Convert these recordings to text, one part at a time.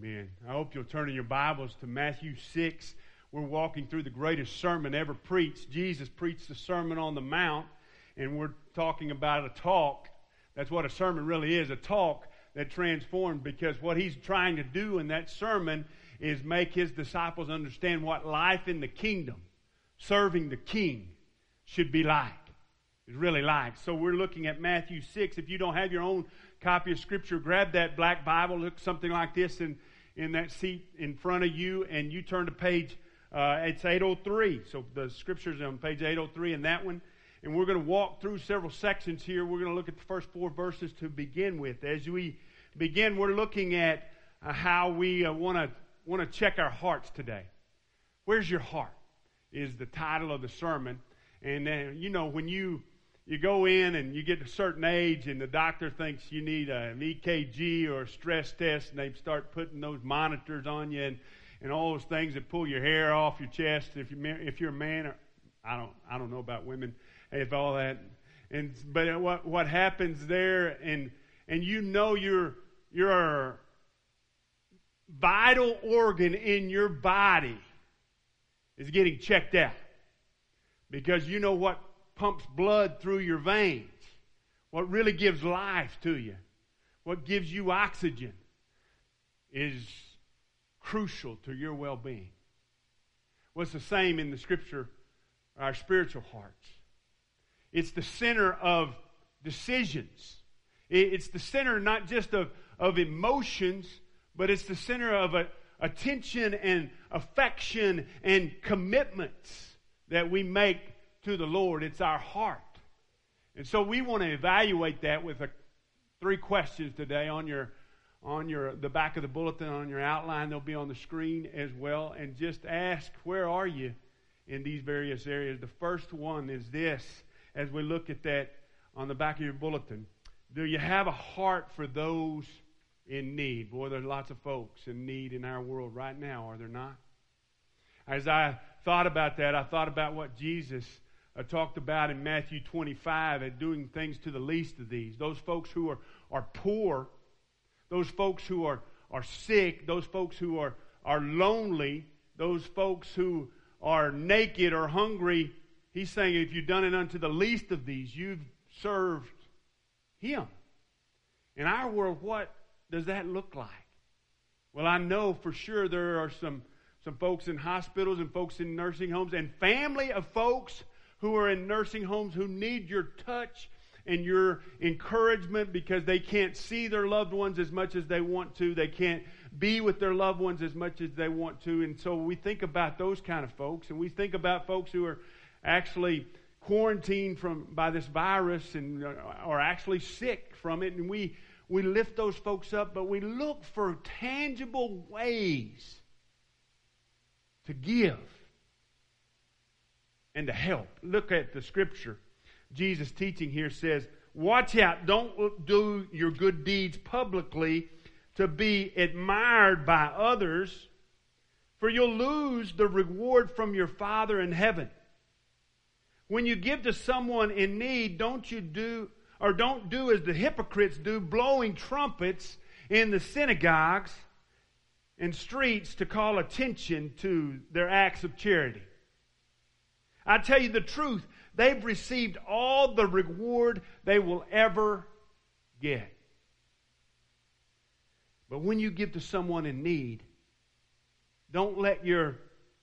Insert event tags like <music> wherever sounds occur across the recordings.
Amen. I hope you'll turn in your Bibles to Matthew 6. We're walking through the greatest sermon ever preached. Jesus preached the Sermon on the Mount, and we're talking about a talk. That's what a sermon really is a talk that transformed because what he's trying to do in that sermon is make his disciples understand what life in the kingdom, serving the king, should be like. Is really like. So we're looking at Matthew 6. If you don't have your own copy of Scripture, grab that black Bible, look something like this in, in that seat in front of you, and you turn to page, uh, it's 803. So the Scripture's on page 803 in that one. And we're going to walk through several sections here. We're going to look at the first four verses to begin with. As we begin, we're looking at uh, how we want to want to check our hearts today. Where's your heart? Is the title of the sermon. And then, you know, when you you go in and you get a certain age and the doctor thinks you need an EKG or a stress test and they start putting those monitors on you and, and all those things that pull your hair off your chest. If you if you're a man or I don't I don't know about women if all that. And but what what happens there and and you know your your vital organ in your body is getting checked out because you know what pumps blood through your veins, what really gives life to you, what gives you oxygen, is crucial to your well being. What's the same in the scripture, our spiritual hearts? It's the center of decisions. It's the center not just of, of emotions, but it's the center of a, attention and affection and commitments that we make to the Lord. It's our heart. And so we want to evaluate that with a, three questions today on your on your the back of the bulletin on your outline. They'll be on the screen as well. And just ask where are you in these various areas? The first one is this as we look at that on the back of your bulletin. Do you have a heart for those in need? Boy there's lots of folks in need in our world right now are there not? As i thought about that i thought about what jesus uh, talked about in Matthew 25 at doing things to the least of these. Those folks who are, are poor, those folks who are, are sick, those folks who are, are lonely, those folks who are naked or hungry. He's saying, if you've done it unto the least of these, you've served Him. In our world, what does that look like? Well, I know for sure there are some, some folks in hospitals and folks in nursing homes and family of folks who are in nursing homes who need your touch and your encouragement because they can't see their loved ones as much as they want to. They can't be with their loved ones as much as they want to. And so we think about those kind of folks, and we think about folks who are actually quarantined from by this virus and are actually sick from it. And we we lift those folks up, but we look for tangible ways to give and to help. Look at the scripture. Jesus' teaching here says, Watch out, don't do your good deeds publicly to be admired by others, for you'll lose the reward from your Father in heaven. When you give to someone in need, don't you do, or don't do as the hypocrites do, blowing trumpets in the synagogues and streets to call attention to their acts of charity. I tell you the truth, they've received all the reward they will ever get. But when you give to someone in need, don't let your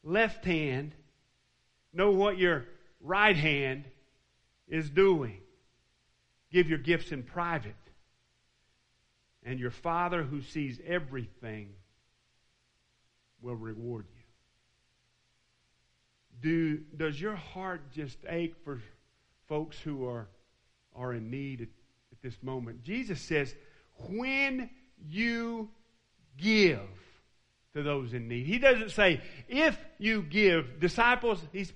left hand know what your right hand is doing. Give your gifts in private. And your Father who sees everything will reward you do, does your heart just ache for folks who are, are in need at, at this moment? Jesus says, when you give to those in need. He doesn't say, if you give. Disciples, he's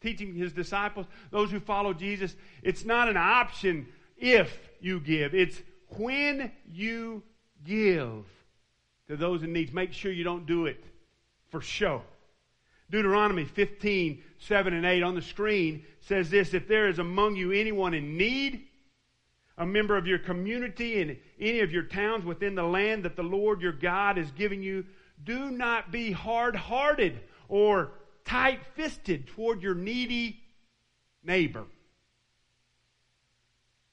teaching his disciples, those who follow Jesus, it's not an option if you give. It's when you give to those in need. Make sure you don't do it for show. Deuteronomy 15, 7 and 8 on the screen says this If there is among you anyone in need, a member of your community in any of your towns within the land that the Lord your God is giving you, do not be hard hearted or tight fisted toward your needy neighbor.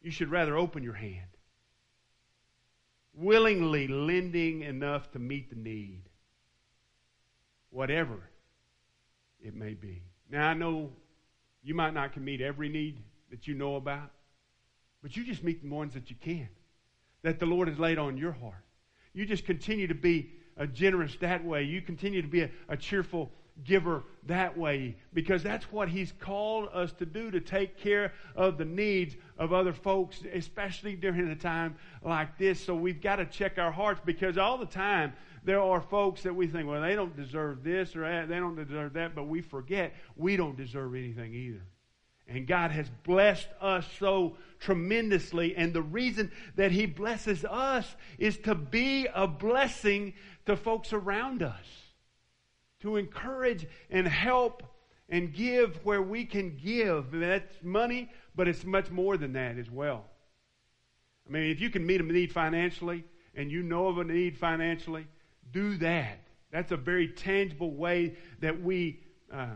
You should rather open your hand, willingly lending enough to meet the need, whatever it may be. Now, I know you might not can meet every need that you know about, but you just meet the ones that you can, that the Lord has laid on your heart. You just continue to be a generous that way. You continue to be a, a cheerful giver that way because that's what he's called us to do to take care of the needs of other folks especially during a time like this so we've got to check our hearts because all the time there are folks that we think well they don't deserve this or that they don't deserve that but we forget we don't deserve anything either and God has blessed us so tremendously. And the reason that He blesses us is to be a blessing to folks around us to encourage and help and give where we can give. That's money, but it's much more than that as well. I mean, if you can meet a need financially and you know of a need financially, do that. That's a very tangible way that we uh,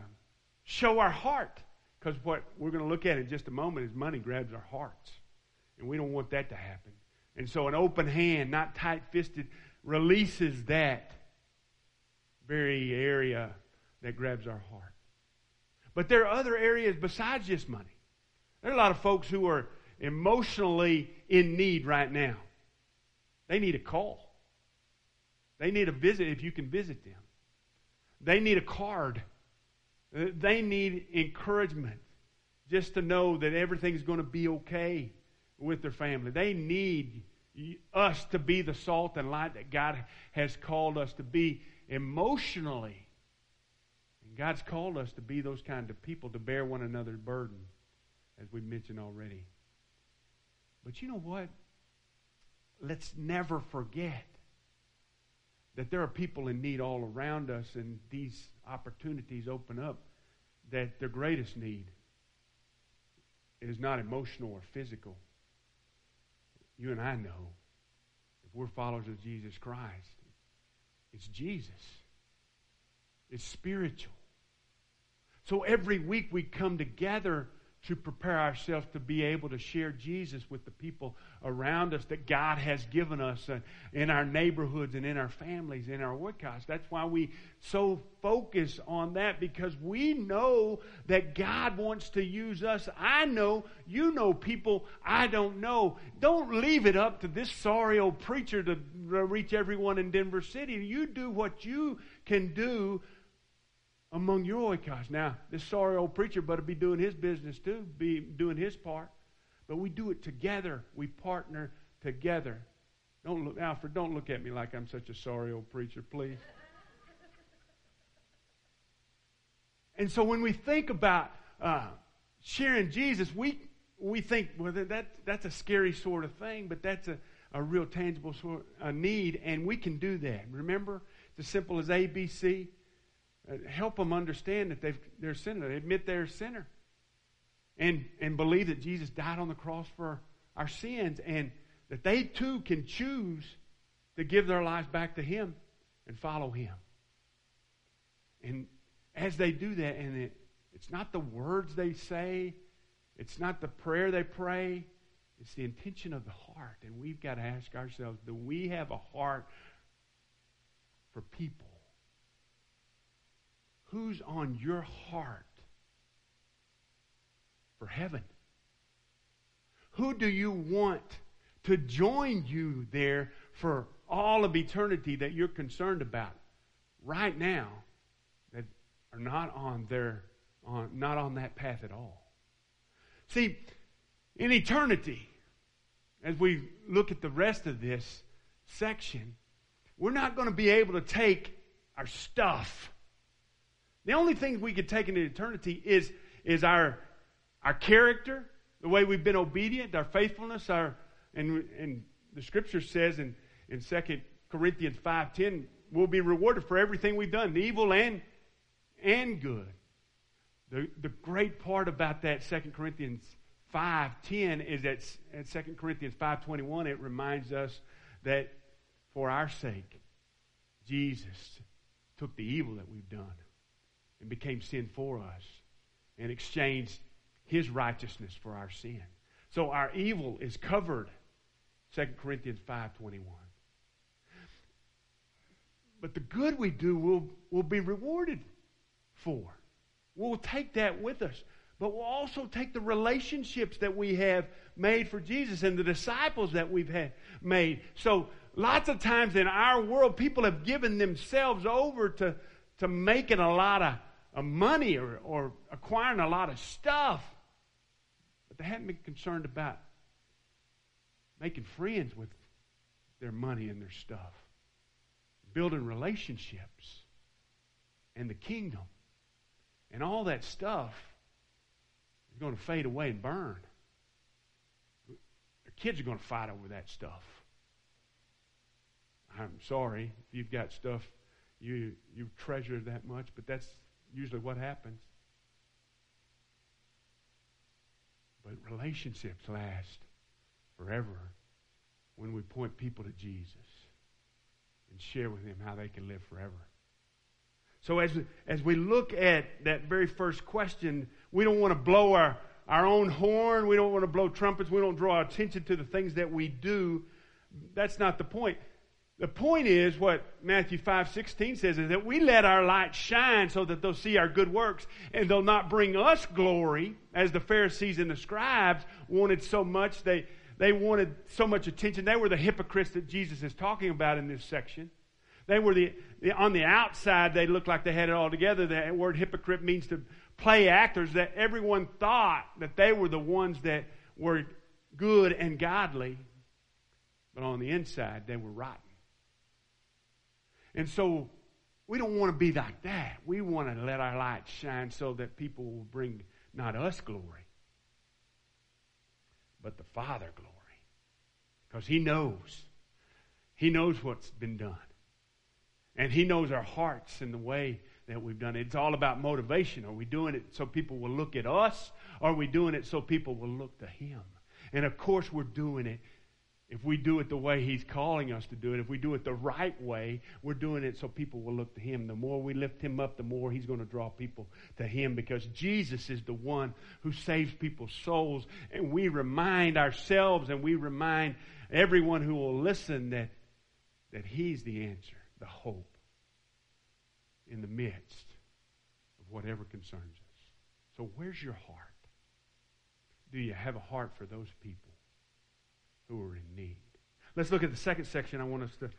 show our heart. Because what we're going to look at in just a moment is money grabs our hearts. And we don't want that to happen. And so an open hand, not tight fisted, releases that very area that grabs our heart. But there are other areas besides just money. There are a lot of folks who are emotionally in need right now. They need a call. They need a visit if you can visit them. They need a card. Uh, they need encouragement just to know that everything's going to be okay with their family. They need us to be the salt and light that God has called us to be emotionally. And God's called us to be those kind of people, to bear one another's burden, as we mentioned already. But you know what? Let's never forget that there are people in need all around us, and these opportunities open up that their greatest need is not emotional or physical. You and I know if we're followers of Jesus Christ, it's Jesus. It's spiritual. So every week we come together to prepare ourselves to be able to share Jesus with the people around us that God has given us uh, in our neighborhoods and in our families, in our workhouse. That's why we so focus on that because we know that God wants to use us. I know, you know people I don't know. Don't leave it up to this sorry old preacher to reach everyone in Denver City. You do what you can do among your oikos. Now, this sorry old preacher better be doing his business too, be doing his part. But we do it together. We partner together. Don't look, Alfred, don't look at me like I'm such a sorry old preacher, please. and so when we think about uh, sharing Jesus, we, we think, well, that, that's a scary sort of thing, but that's a, a real tangible sort of need, and we can do that. Remember, it's as simple as ABC. Uh, help them understand that they've, they're a sinner. They admit they're a sinner. And, and believe that Jesus died on the cross for our sins and that they too can choose to give their lives back to Him and follow Him. And as they do that, and it, it's not the words they say, it's not the prayer they pray, it's the intention of the heart. And we've got to ask ourselves do we have a heart for people? Who's on your heart for heaven? Who do you want to join you there for all of eternity that you're concerned about right now that are not on their on not on that path at all? See, in eternity, as we look at the rest of this section, we're not going to be able to take our stuff the only thing we could take into eternity is, is our, our character, the way we've been obedient, our faithfulness, our, and, and the scripture says in, in 2 Corinthians 5.10, we'll be rewarded for everything we've done, the evil and, and good. The, the great part about that 2 Corinthians 5.10 is that at 2 Corinthians 5.21, it reminds us that for our sake, Jesus took the evil that we've done and became sin for us and exchanged his righteousness for our sin. So our evil is covered. 2 Corinthians 5.21. But the good we do will, will be rewarded for. We'll take that with us. But we'll also take the relationships that we have made for Jesus and the disciples that we've had made. So lots of times in our world, people have given themselves over to, to making a lot of, money or, or acquiring a lot of stuff. But they hadn't been concerned about making friends with their money and their stuff, building relationships and the kingdom. And all that stuff is going to fade away and burn. The kids are going to fight over that stuff. I'm sorry if you've got stuff you you treasure that much, but that's usually what happens. But relationships last forever when we point people to Jesus and share with them how they can live forever. So as as we look at that very first question, we don't want to blow our, our own horn. We don't want to blow trumpets. We don't draw attention to the things that we do. That's not the point. The point is what Matthew 5 16 says is that we let our light shine so that they'll see our good works and they'll not bring us glory as the Pharisees and the scribes wanted so much. They, they wanted so much attention. They were the hypocrites that Jesus is talking about in this section. They were the, the, on the outside, they looked like they had it all together. The word hypocrite means to play actors, that everyone thought that they were the ones that were good and godly. But on the inside, they were rotten. And so we don't want to be like that. We want to let our light shine so that people will bring not us glory, but the Father glory. Because He knows. He knows what's been done. And He knows our hearts and the way that we've done it. It's all about motivation. Are we doing it so people will look at us? Or are we doing it so people will look to Him? And of course, we're doing it if we do it the way He's calling us to do it, if we do it the right way, we're doing it so people will look to Him. The more we lift Him up, the more He's going to draw people to Him because Jesus is the one who saves people's souls. And we remind ourselves and we remind everyone who will listen that, that He's the answer, the hope in the midst of whatever concerns us. So, where's your heart? Do you have a heart for those people? Who are in need. Let's look at the second section I want us to,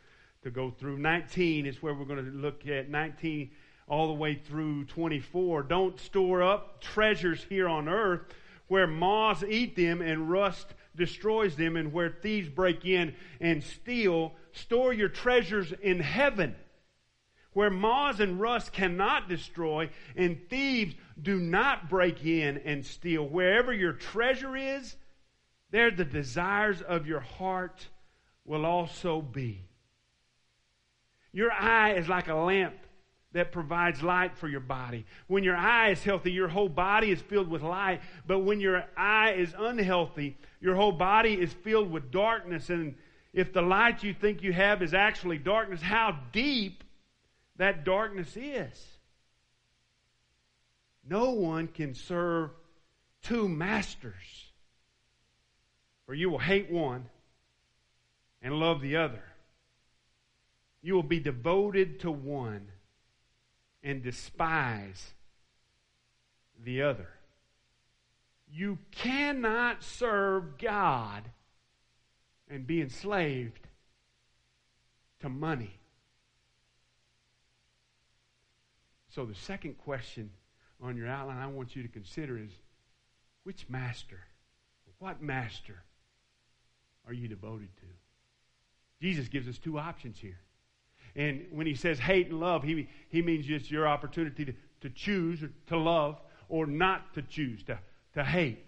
to go through. 19 is where we're going to look at 19 all the way through 24. Don't store up treasures here on earth where moths eat them and rust destroys them and where thieves break in and steal. Store your treasures in heaven where moths and rust cannot destroy and thieves do not break in and steal. Wherever your treasure is, there the desires of your heart will also be. Your eye is like a lamp that provides light for your body. When your eye is healthy, your whole body is filled with light. But when your eye is unhealthy, your whole body is filled with darkness. And if the light you think you have is actually darkness, how deep that darkness is. No one can serve two masters. For you will hate one and love the other. You will be devoted to one and despise the other. You cannot serve God and be enslaved to money. So, the second question on your outline I want you to consider is which master? What master are you devoted to? Jesus gives us two options here. And when he says hate and love, he, he means it's your opportunity to, to choose or to love or not to choose, to, to hate.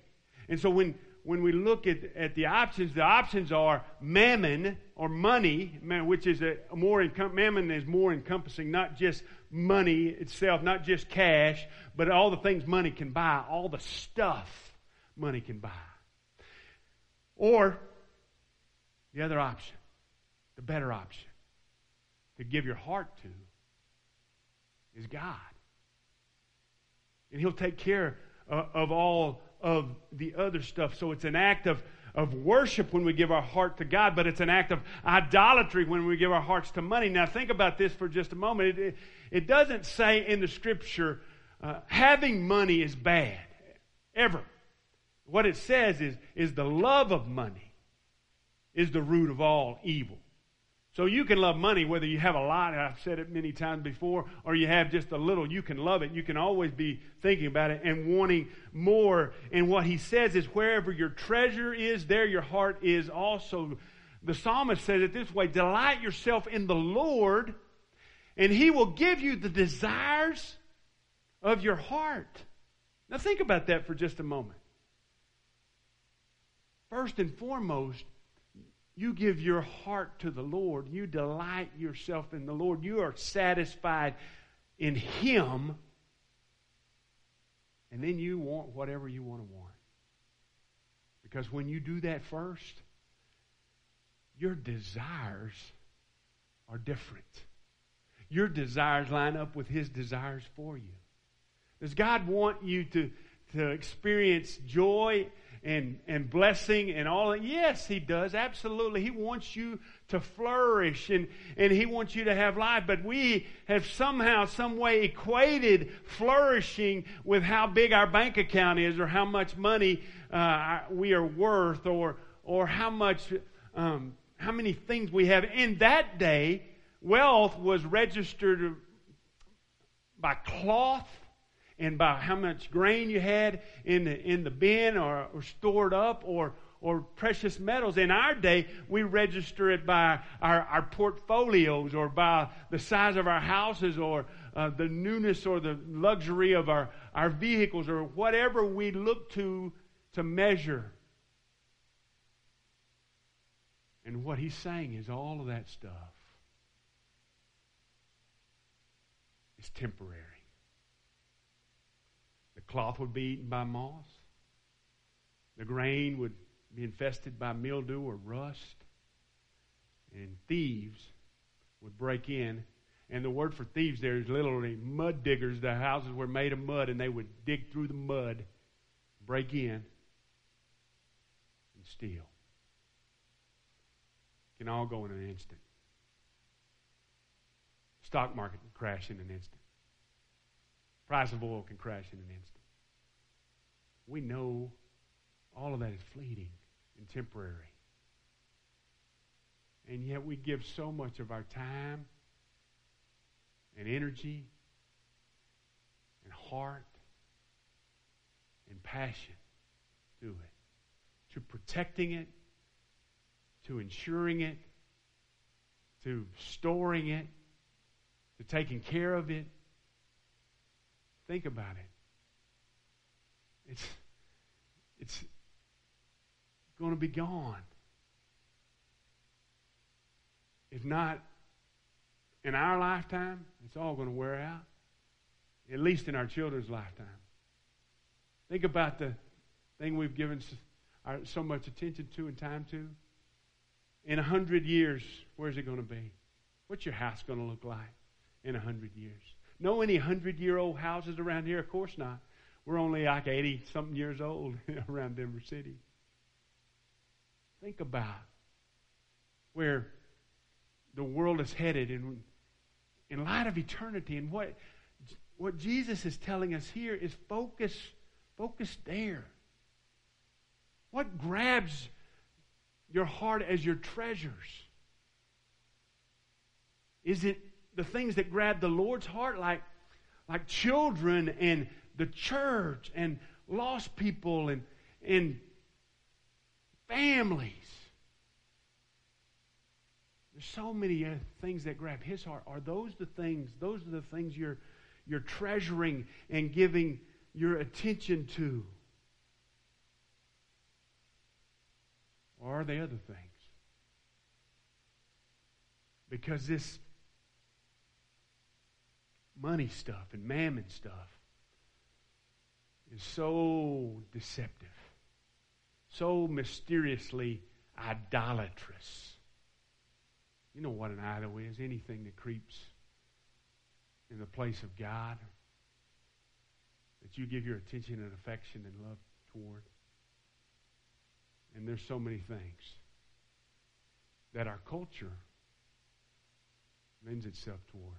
And so when, when we look at, at the options, the options are mammon or money, which is a more mammon is more encompassing, not just money itself, not just cash, but all the things money can buy, all the stuff money can buy. Or the other option, the better option to give your heart to is God. And He'll take care of, of all of the other stuff. So it's an act of, of worship when we give our heart to God, but it's an act of idolatry when we give our hearts to money. Now, think about this for just a moment. It, it, it doesn't say in the scripture uh, having money is bad, ever. What it says is, is the love of money is the root of all evil. So you can love money whether you have a lot, I've said it many times before, or you have just a little. You can love it. You can always be thinking about it and wanting more. And what he says is wherever your treasure is, there your heart is also. The psalmist says it this way Delight yourself in the Lord, and he will give you the desires of your heart. Now think about that for just a moment. First and foremost, you give your heart to the Lord, you delight yourself in the Lord, you are satisfied in Him, and then you want whatever you want to want. Because when you do that first, your desires are different. Your desires line up with His desires for you. Does God want you to, to experience joy and, and blessing and all that? Yes, He does. Absolutely. He wants you to flourish and, and He wants you to have life. But we have somehow, some way equated flourishing with how big our bank account is or how much money uh, we are worth or, or how much, um, how many things we have. In that day, wealth was registered by cloth and by how much grain you had in the, in the bin or, or stored up or, or precious metals. In our day, we register it by our, our portfolios or by the size of our houses or uh, the newness or the luxury of our, our vehicles or whatever we look to to measure. And what he's saying is all of that stuff is temporary cloth would be eaten by moss. The grain would be infested by mildew or rust. And thieves would break in. And the word for thieves there is literally mud diggers. The houses were made of mud, and they would dig through the mud, break in, and steal. Can all go in an instant. Stock market can crash in an instant. Price of oil can crash in an instant. We know all of that is fleeting and temporary. And yet we give so much of our time and energy and heart and passion to it, to protecting it, to insuring it, to storing it, to taking care of it. Think about it. It's, it's going to be gone. If not in our lifetime, it's all going to wear out. At least in our children's lifetime. Think about the thing we've given so much attention to and time to. In a hundred years, where's it going to be? What's your house going to look like in a hundred years? Know any hundred year old houses around here? Of course not. We're only like 80 something years old <laughs> around Denver City. Think about where the world is headed in, in light of eternity. And what, what Jesus is telling us here is focus, focus there. What grabs your heart as your treasures? Is it the things that grab the Lord's heart, like, like children and the church and lost people and, and families. There's so many uh, things that grab his heart. Are those the things, those are the things you're, you're treasuring and giving your attention to? Or are they other things? Because this money stuff and mammon stuff is so deceptive, so mysteriously idolatrous. You know what an idol is anything that creeps in the place of God that you give your attention and affection and love toward. And there's so many things that our culture lends itself toward.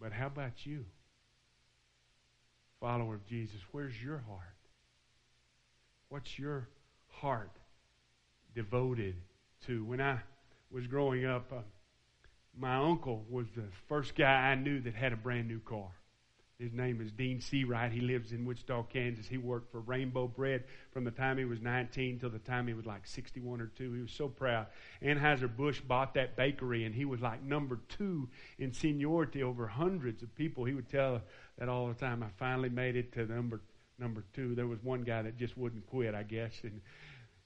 But how about you? Follower of Jesus, where's your heart? What's your heart devoted to? When I was growing up, uh, my uncle was the first guy I knew that had a brand new car. His name is Dean Seawright. He lives in Wichita, Kansas. He worked for Rainbow Bread from the time he was 19 till the time he was like 61 or 2. He was so proud. Anheuser-Busch bought that bakery, and he was like number two in seniority over hundreds of people. He would tell that all the time. I finally made it to number number two. There was one guy that just wouldn't quit, I guess. And,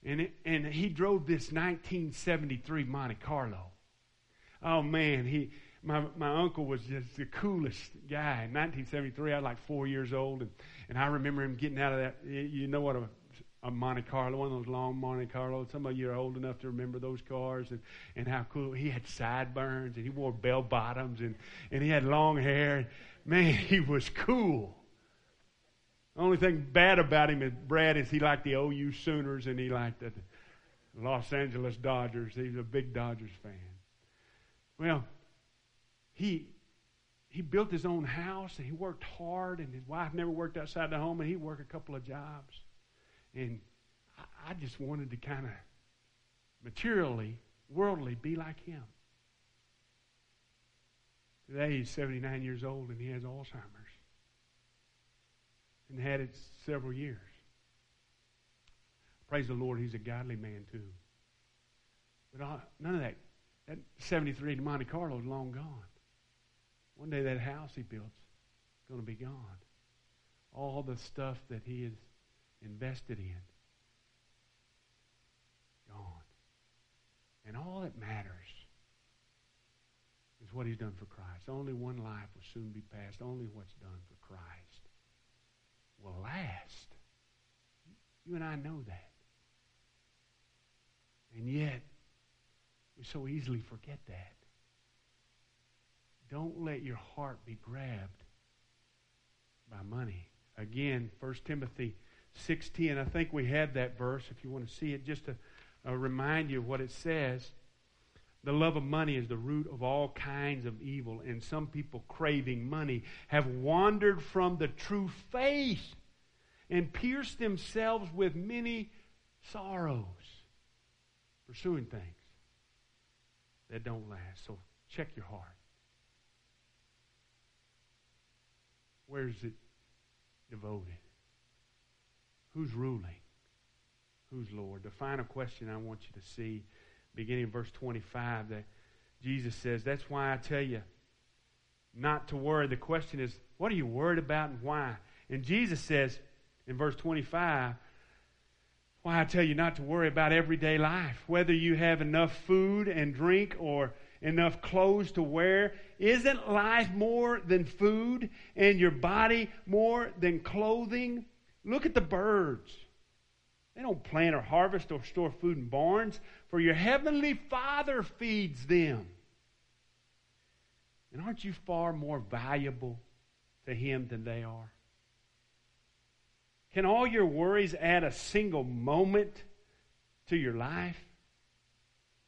and, it, and he drove this 1973 Monte Carlo. Oh, man, he my, my uncle was just the coolest guy. In 1973, I was like four years old, and, and I remember him getting out of that. You know what a, a Monte Carlo, one of those long Monte Carlos. Some of you are old enough to remember those cars, and, and how cool. He had sideburns, and he wore bell bottoms, and, and he had long hair. Man, <laughs> he was cool. Only thing bad about him, is Brad, is he liked the OU Sooners, and he liked the Los Angeles Dodgers. He was a big Dodgers fan. Well, he he built his own house and he worked hard and his wife never worked outside the home and he worked a couple of jobs. And I, I just wanted to kind of materially worldly be like him. Today he's 79 years old and he has alzheimer's and had it several years. Praise the lord he's a godly man too. But I, none of that that 73 monte carlo is long gone one day that house he built's going to be gone. All the stuff that he has invested in, gone. And all that matters is what he's done for Christ. Only one life will soon be passed. Only what's done for Christ will last. You and I know that. And yet, we so easily forget that. Don't let your heart be grabbed by money. Again, 1 Timothy 6.10, I think we had that verse if you want to see it, just to uh, remind you of what it says. The love of money is the root of all kinds of evil, and some people craving money have wandered from the true faith and pierced themselves with many sorrows, pursuing things that don't last. So check your heart. Where is it devoted? Who's ruling? Who's Lord? The final question I want you to see, beginning in verse 25, that Jesus says, That's why I tell you not to worry. The question is, what are you worried about and why? And Jesus says in verse 25, why I tell you not to worry about everyday life, whether you have enough food and drink or enough clothes to wear? Isn't life more than food and your body more than clothing? Look at the birds. They don't plant or harvest or store food in barns, for your heavenly Father feeds them. And aren't you far more valuable to Him than they are? Can all your worries add a single moment to your life?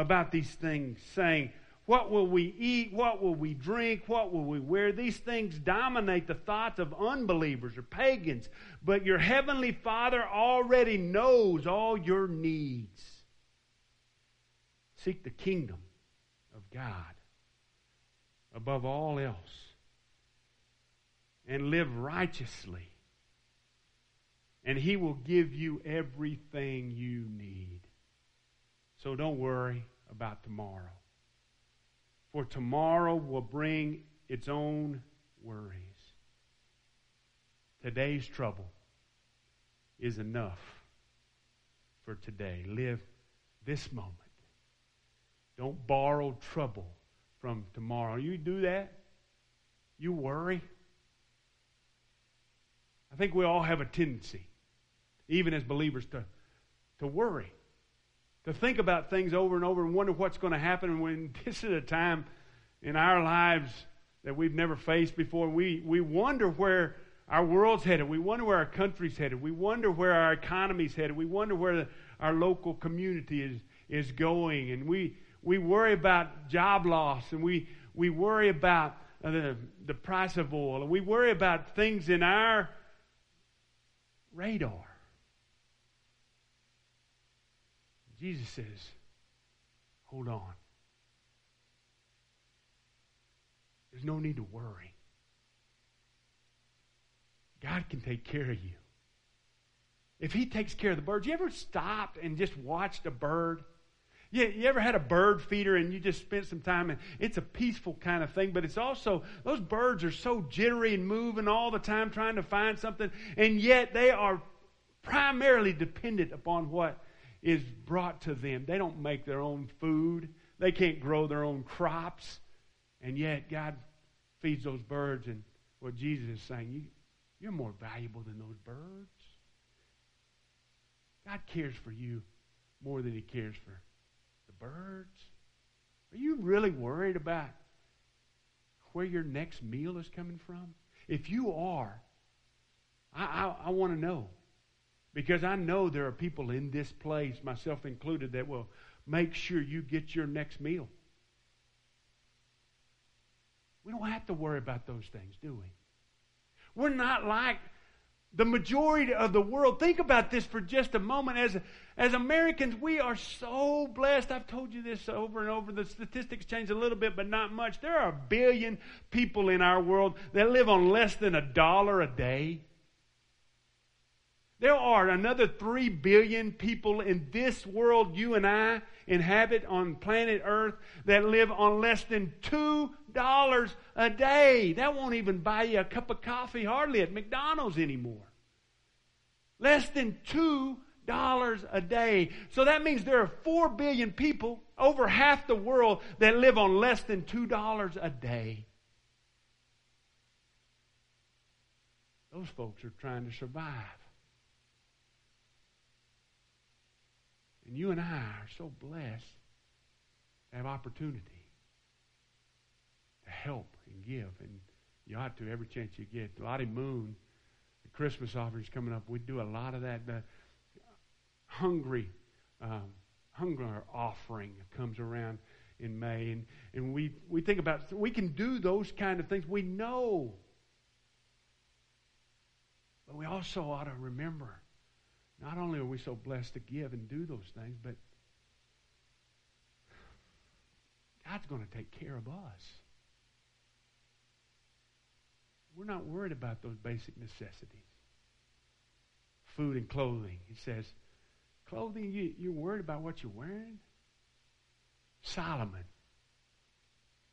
about these things, saying, What will we eat? What will we drink? What will we wear? These things dominate the thoughts of unbelievers or pagans. But your heavenly Father already knows all your needs. Seek the kingdom of God above all else and live righteously. and He will give you everything you need. So don't worry about tomorrow. For tomorrow will bring its own worries. Today's trouble is enough for today. Live this moment. Don't borrow trouble from tomorrow. You do that, you worry. I think we all have a tendency, even as believers, to, to worry, to think about things over and over and wonder what's going to happen <laughs> when this is a time in our lives that we've never faced before. We, we wonder where our world's headed. We wonder where our country's headed. We wonder where our economy's headed. We wonder where the, our local community is, is going. And we, we worry about job loss and we, we worry about uh, the, the price of oil and we worry about things in our radar. Jesus says, hold on. There's no need to worry. God can take care of you. If He takes care of the birds, you ever stopped and just watched a bird? You, you ever had a bird feeder and you just spent some time and it's a peaceful kind of thing, but it's also, those birds are so jittery and moving all the time trying to find something, and yet they are primarily dependent upon what is brought to them. They don't make their own food, they can't grow their own crops, and yet God feeds those birds. And what Jesus is saying, you, you're more valuable than those birds. God cares for you more than he cares for the birds. Are you really worried about where your next meal is coming from? If you are, I, I, I want to know. Because I know there are people in this place, myself included, that will make sure you get your next meal. We don't have to worry about those things, do we? We're not like the majority of the world. Think about this for just a moment. As, as Americans, we are so blessed. I've told you this over and over. The statistics change a little bit, but not much. There are a billion people in our world that live on less than a dollar a day. There are another 3 billion people in this world you and I inhabit on planet Earth that live on less than $2 a day. That won't even buy you a cup of coffee hardly at McDonald's anymore. Less than $2 a day. So that means there are 4 billion people, over half the world, that live on less than $2 a day. Those folks are trying to survive. And you and I are so blessed to have opportunity to help and give. And you ought to every chance you get. Lottie Moon, the Christmas offerings coming up, we do a lot of that. The hungry, um, hunger offering comes around in May. And, and we, we think about, we can do those kind of things. We know. But we also ought to remember not only are we so blessed to give and do those things, but God's going to take care of us. We're not worried about those basic necessities. Food and clothing. He says, clothing, you, you're worried about what you're wearing? Solomon,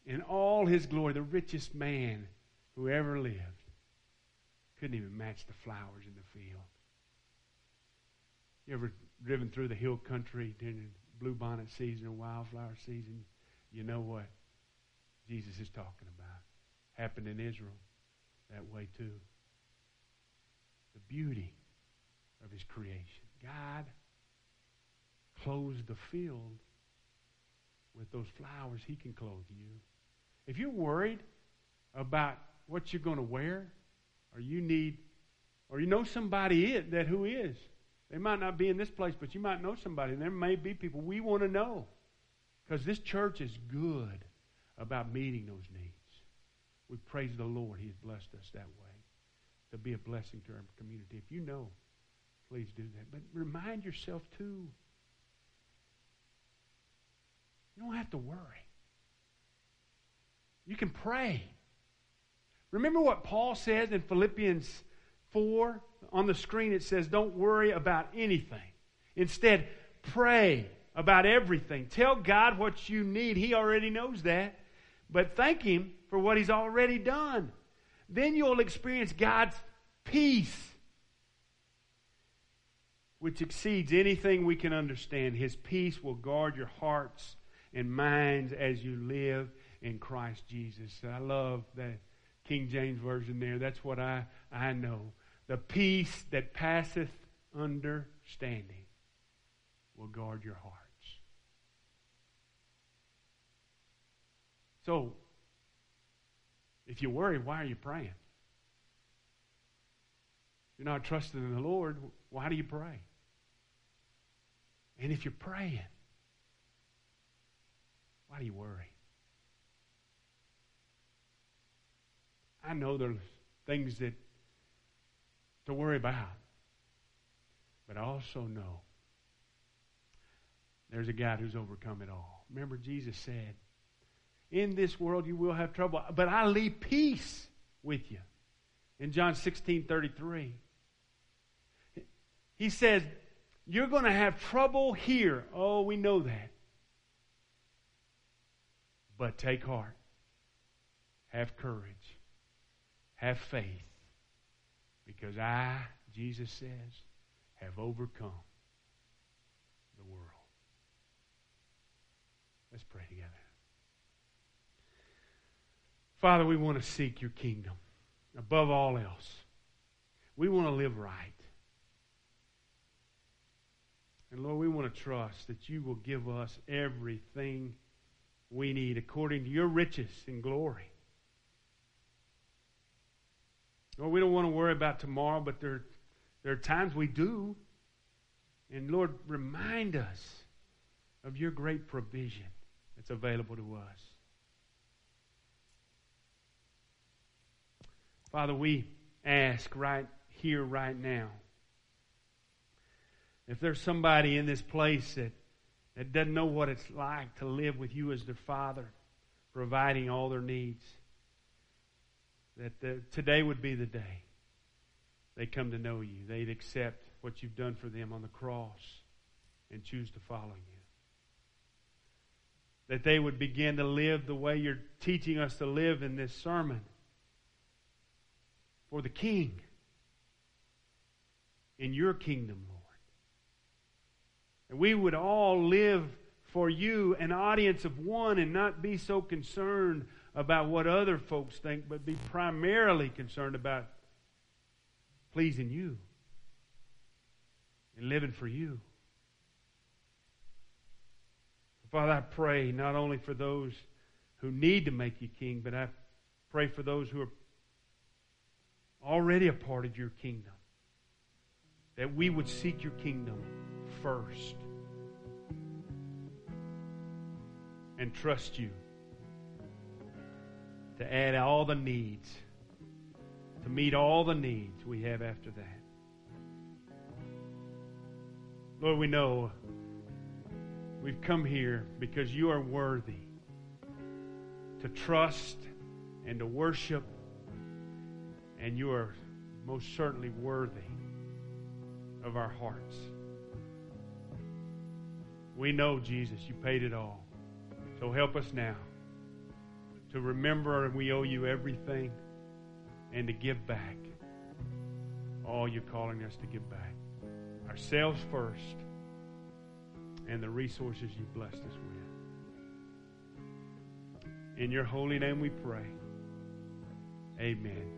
in all his glory, the richest man who ever lived, couldn't even match the flowers in the field. You ever driven through the hill country during the bluebonnet season or wildflower season? You know what Jesus is talking about. Happened in Israel that way too. The beauty of his creation. God clothes the field with those flowers. He can clothe you. If you're worried about what you're going to wear, or you need, or you know somebody that who is, they might not be in this place, but you might know somebody. And there may be people we want to know. Because this church is good about meeting those needs. We praise the Lord. He has blessed us that way to be a blessing to our community. If you know, please do that. But remind yourself, too. You don't have to worry. You can pray. Remember what Paul says in Philippians 4 on the screen it says, Don't worry about anything. Instead, pray about everything. Tell God what you need. He already knows that. But thank Him for what He's already done. Then you'll experience God's peace, which exceeds anything we can understand. His peace will guard your hearts and minds as you live in Christ Jesus. I love that King James Version there. That's what I, I know. The peace that passeth understanding will guard your hearts. So, if you worry, why are you praying? You're not trusting in the Lord, why do you pray? And if you're praying, why do you worry? I know there's things that to worry about. But I also know there's a God who's overcome it all. Remember, Jesus said, In this world you will have trouble, but I leave peace with you. In John 16 33, he says, You're going to have trouble here. Oh, we know that. But take heart, have courage, have faith, because I, Jesus says, have overcome the world. Let's pray together. Father, we want to seek your kingdom above all else. We want to live right. And Lord, we want to trust that you will give us everything we need according to your riches and glory. Lord, we don't want to worry about tomorrow, but there, there are times we do. And Lord, remind us of your great provision that's available to us. Father, we ask right here, right now, if there's somebody in this place that, that doesn't know what it's like to live with you as their Father, providing all their needs, that the, today would be the day they come to know you. They'd accept what you've done for them on the cross and choose to follow you. That they would begin to live the way you're teaching us to live in this sermon for the King in your kingdom, Lord. And we would all live for you, an audience of one, and not be so concerned about what other folks think, but be primarily concerned about pleasing you and living for you. Father, I pray not only for those who need to make you king, but I pray for those who are already a part of your kingdom. That we would seek your kingdom first and trust you to add all the needs, to meet all the needs we have after that. Lord, we know we've come here because you are worthy to trust and to worship, and you are most certainly worthy of our hearts. We know, Jesus, you paid it all. So help us now to remember we owe you everything and to give back all you're calling us to give back. Ourselves first and the resources you've blessed us with. In your holy name we pray. Amen.